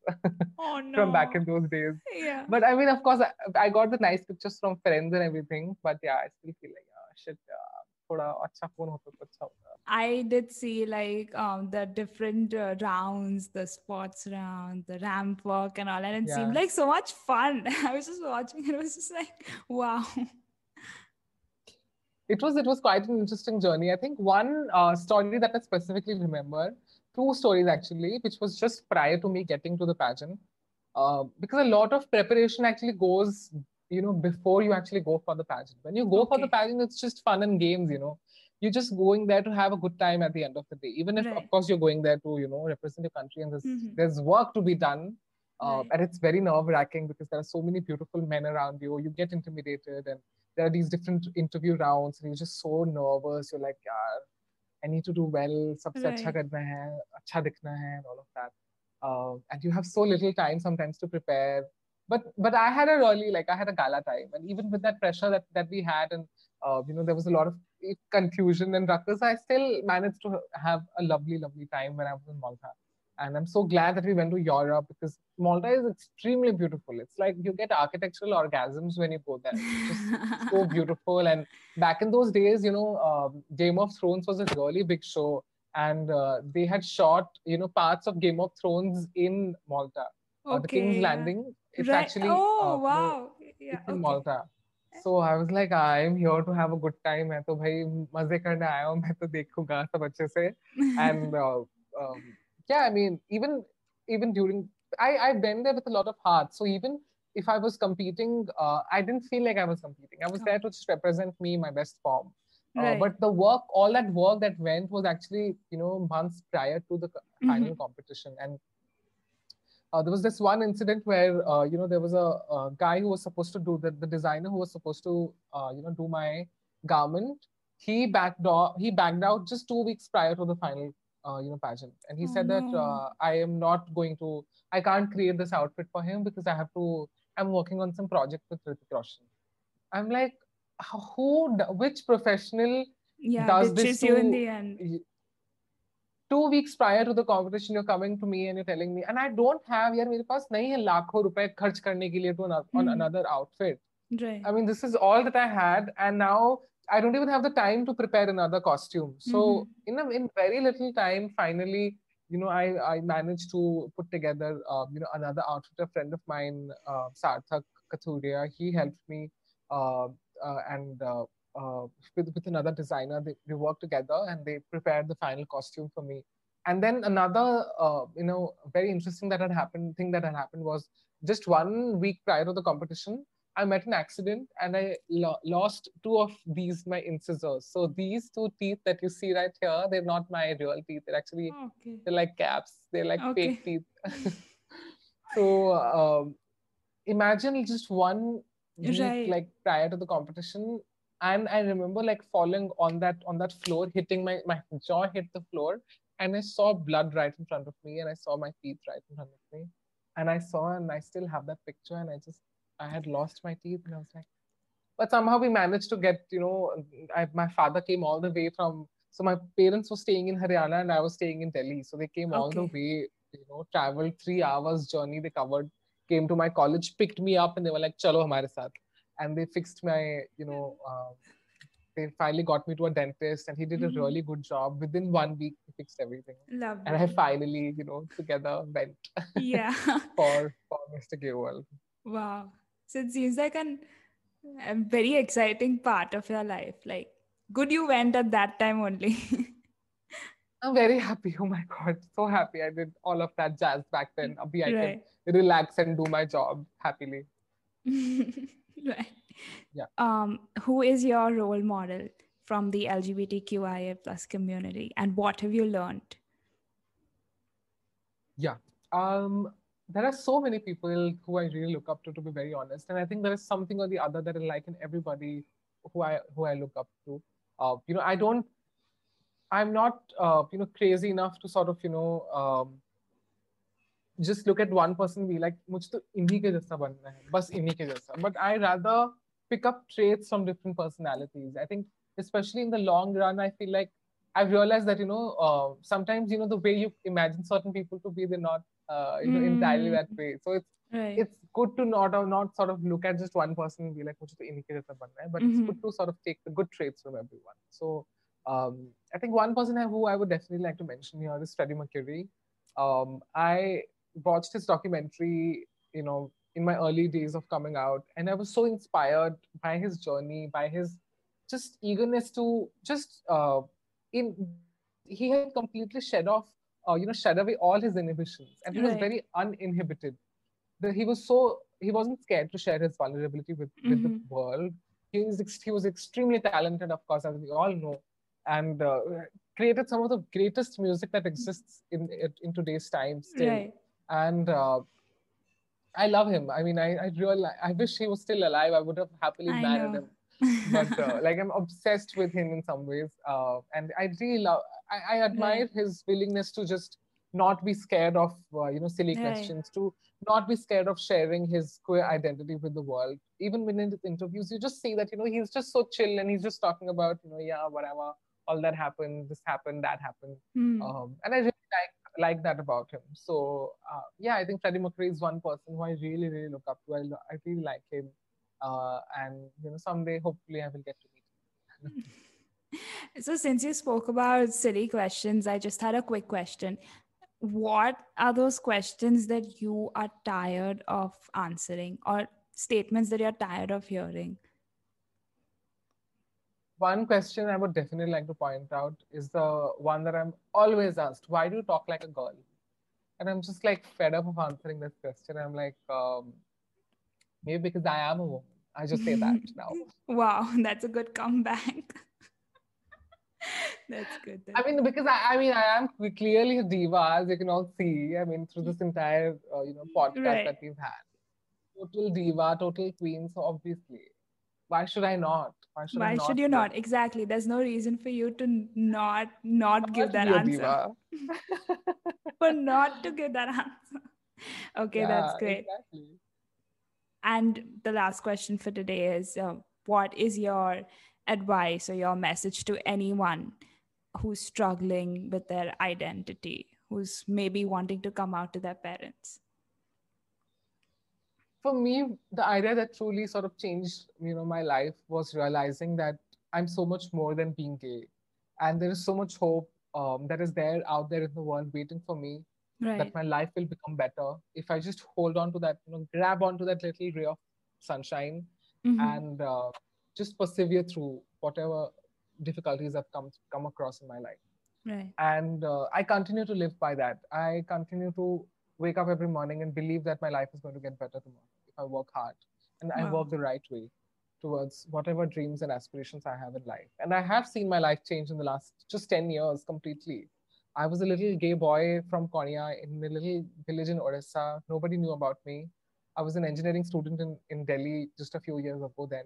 Oh no. [LAUGHS] from back in those days. Yeah. But I mean, of course, I, I got the nice pictures from friends and everything. But yeah, I still feel like, yeah, shit, yeah, थोड़ा अच्छा phone होता तो अच्छा होता I did see like um the different uh, rounds, the sports round, the ramp walk, and all, and it seemed Yeah. like so much fun. [LAUGHS] I was just watching, and it was just like, wow. it was it was quite an interesting journey. I think one uh, story that I specifically remember, two stories actually, which was just prior to me getting to the pageant, uh, because a lot of preparation actually goes, you know before you actually go for the pageant when you go okay. for the pageant it's just fun and games you know you're just going there to have a good time at the end of the day even if right. of course you're going there to you know represent your country and there's, mm-hmm. there's work to be done uh, right. and it's very nerve-wracking because there are so many beautiful men around you you get intimidated and there are these different interview rounds and you're just so nervous you're like yeah, i need to do well right. karna hai acha hai and all of that uh, and you have so little time sometimes to prepare but but I had a really like I had a gala time, and even with that pressure that that we had, and uh, you know there was a lot of confusion and ruckus, I still managed to have a lovely lovely time when I was in Malta. And I'm so glad that we went to Europe because Malta is extremely beautiful. It's like you get architectural orgasms when you go there. It's just so [LAUGHS] beautiful. And back in those days, you know, um, Game of Thrones was a really big show, and uh, they had shot, you know, parts of Game of Thrones in Malta Uh, the King's yeah. Landing. It's Right. actually oh uh, you know, wow. Yeah. it's in okay. Malta. So I was like, I'm here to have a good time. मैं तो भाई मजे करने आया हूँ मैं तो देखूंगा सब अच्छे से and uh, [LAUGHS] um, yeah, I mean, even even during I I went there with a lot of heart. So even if I was competing, uh, I didn't feel like I was competing. I was Oh. there to just represent me, my best form. Uh, Right. But the work, all that work that went was actually, you know, months prior to the co- final Mhm. competition. And uh, there was this one incident where, uh, you know, there was a, a guy who was supposed to do the, the designer who was supposed to, uh, you know, do my garment. He backed off, he backed out just two weeks prior to the final, uh, you know, pageant. And he Oh, said that uh, I am not going to, I can't create this outfit for him because I have to, I'm working on some project with Hrithik Roshan. I'm like, who, which professional yeah. does this ditches you in the end y- two weeks prior to the competition you're coming to me and you're telling me and I don't have यार मेरे पास नहीं है लाखों रुपए खर्च करने के लिए to an, on Hmm. another outfit Right. I mean this is all that I had and now I don't even have the time to prepare another costume so Mhm. in a, in very little time finally you know I I managed to put together uh, you know another outfit a friend of mine uh, Sarthak Kathuria he helped me uh, uh, and uh, with, with another designer. They, they worked together and they prepared the final costume for me. And then another, uh, you know, very interesting that had happened thing that had happened was just one week prior to the competition, I met an accident and I lo- lost two of these my incisors. So these two teeth that you see right here, they're not my real teeth. They're actually Okay. they're like caps. They're like Okay. fake teeth. [LAUGHS] so um, imagine just one week Right. like prior to the competition, and I remember like falling on that on that floor, hitting my my jaw hit the floor, and I saw blood right in front of me, and I saw my teeth right in front of me, and I saw and I still have that picture, and I just I had lost my teeth, and I was like, but somehow we managed to get you know, I, my father came all the way from. So my parents were staying in Haryana and I was staying in Delhi. So they came all the way, you know, traveled three hours journey. They covered, came to my college, picked me up, and they were like, "Chalo, hamare saath." And they fixed my, you know, uh, they finally got me to a dentist, and he did Mhm. a really good job. Within one week, he fixed everything, Lovely. and I finally, you know, together went [LAUGHS] yeah. for for Mr. World. Wow. So it seems like an, a very exciting part of your life. Like, good you went at that time only. [LAUGHS] I'm very happy. Oh my god, so happy! I did all of that jazz back then. Abhi I right. can relax and do my job happily. [LAUGHS] [LAUGHS] right. Yeah. Um, who is your role model from the LGBTQIA plus community, and what have you learned? Yeah. Um, there are so many people who I really look up to, to be very honest. And I think there is something or the other that I like in everybody who I who I look up to. Uh, you know, I don't. I'm not, uh, you know, crazy enough to sort of, you know, um, just look at one person and be like, मुझे तो इन्हीं के जैसा बनना है, बस इन्हीं के जैसा. But I rather pick up traits from different personalities. I think, especially in the long run, I feel like I've realized that you know uh, sometimes you know the way you imagine certain people to be, they're not uh, you know entirely Mm. that way. So it's Right. it's good to not or not sort of look at just one person and be like, मुझे तो इन्हीं के जैसा बनना है. But it's Mhm. good to sort of take the good traits from everyone. So um, I think one person who I would definitely like to mention here is Freddie Mercury. Um, I watched his documentary, you know, in my early days of coming out, and I was so inspired by his journey, by his just eagerness to just uh, in he had completely shed off, uh, you know, shed away all his inhibitions, and he was very uninhibited. He was so he wasn't scared to share his vulnerability with, with Mhm. the world. He was he was extremely talented, of course, as we all know, and uh, created some of the greatest music that exists in in today's time still Right. And uh, I love him. I mean, I I really I wish he was still alive. I would have happily I married know. him. But uh, [LAUGHS] like I'm obsessed with him in some ways, uh, and I really love. I, I admire his willingness to just not be scared of uh, you know silly Right. questions, to not be scared of sharing his queer identity with the world. Even when in his interviews, you just see that you know he's just so chill and he's just talking about you know yeah whatever all that happened, this happened, that happened Hmm. um, and I really like like that about him. So uh, yeah, I think Freddie Mercury is one person who I really really look up to. I, I really like him, uh, and you know someday hopefully I will get to meet him. [LAUGHS] So, since you spoke about silly questions, I just had a quick question. What are those questions that you are tired of answering or statements that you're tired of hearing? One question I would definitely like to point out is the one that I'm always asked: Why do you talk like a girl? And I'm just like fed up of answering this question. I'm like, um, maybe because I am a woman. I just say that now. [LAUGHS] Wow, that's a good comeback. [LAUGHS] that's good. I mean, because I, I mean, I am clearly a diva, as you can all see. I mean, through this entire, uh, you know, podcast Right. that we've had, total diva, total queen. So obviously, why should I not? Why should I Why not should you not? Exactly. There's no reason for you to not not give not that answer. [LAUGHS] For not to give that answer. [LAUGHS] Okay, that's great. Exactly. And the last question for today is uh, what is your advice or your message to anyone who's struggling with their identity, who's maybe wanting to come out to their parents? For me, the idea that truly sort of changed, you know, my life was realizing that I'm so much more than being gay, and there is so much hope um, that is there out there in the world waiting for me Right. that my life will become better if I just hold on to that, you know, grab onto that little ray of sunshine Mhm. and uh, just persevere through whatever difficulties have come come across in my life. Right. And uh, I continue to live by that. I continue to wake up every morning and believe that my life is going to get better tomorrow if I work hard and I work the right way towards whatever dreams and aspirations I have in life. And I have seen my life change in the last just 10 years completely. I was a little gay boy from Konya in a little village in Orissa. Nobody knew about me. I was an engineering student in, in Delhi just a few years ago then.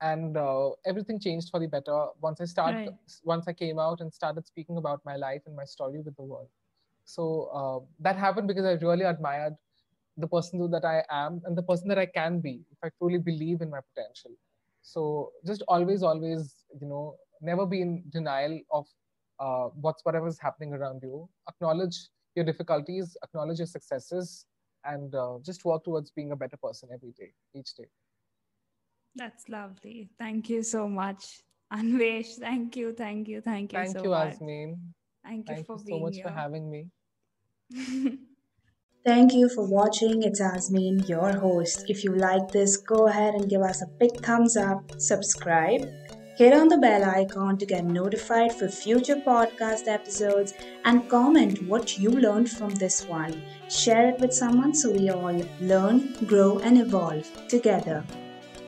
And uh, everything changed for the better once I started, right. once I came out and started speaking about my life and my story with the world. So uh, that happened because I really admired the person that I am and the person that I can be if I truly believe in my potential. So just always, always, you know, never be in denial of uh, what's whatever is happening around you. Acknowledge your difficulties, acknowledge your successes, and uh, just work towards being a better person every day, each day. That's lovely. Thank you so much, Anwesh. Thank you, thank you, thank you. Thank so you, much. Thank you thank for you being so much here. for having me. [LAUGHS] Thank you for watching. It's Asmeen, your host. If you like this, go ahead and give us a big thumbs up, subscribe, hit on the bell icon to get notified for future podcast episodes, and comment what you learned from this one. Share it with someone so we all learn, grow, and evolve together.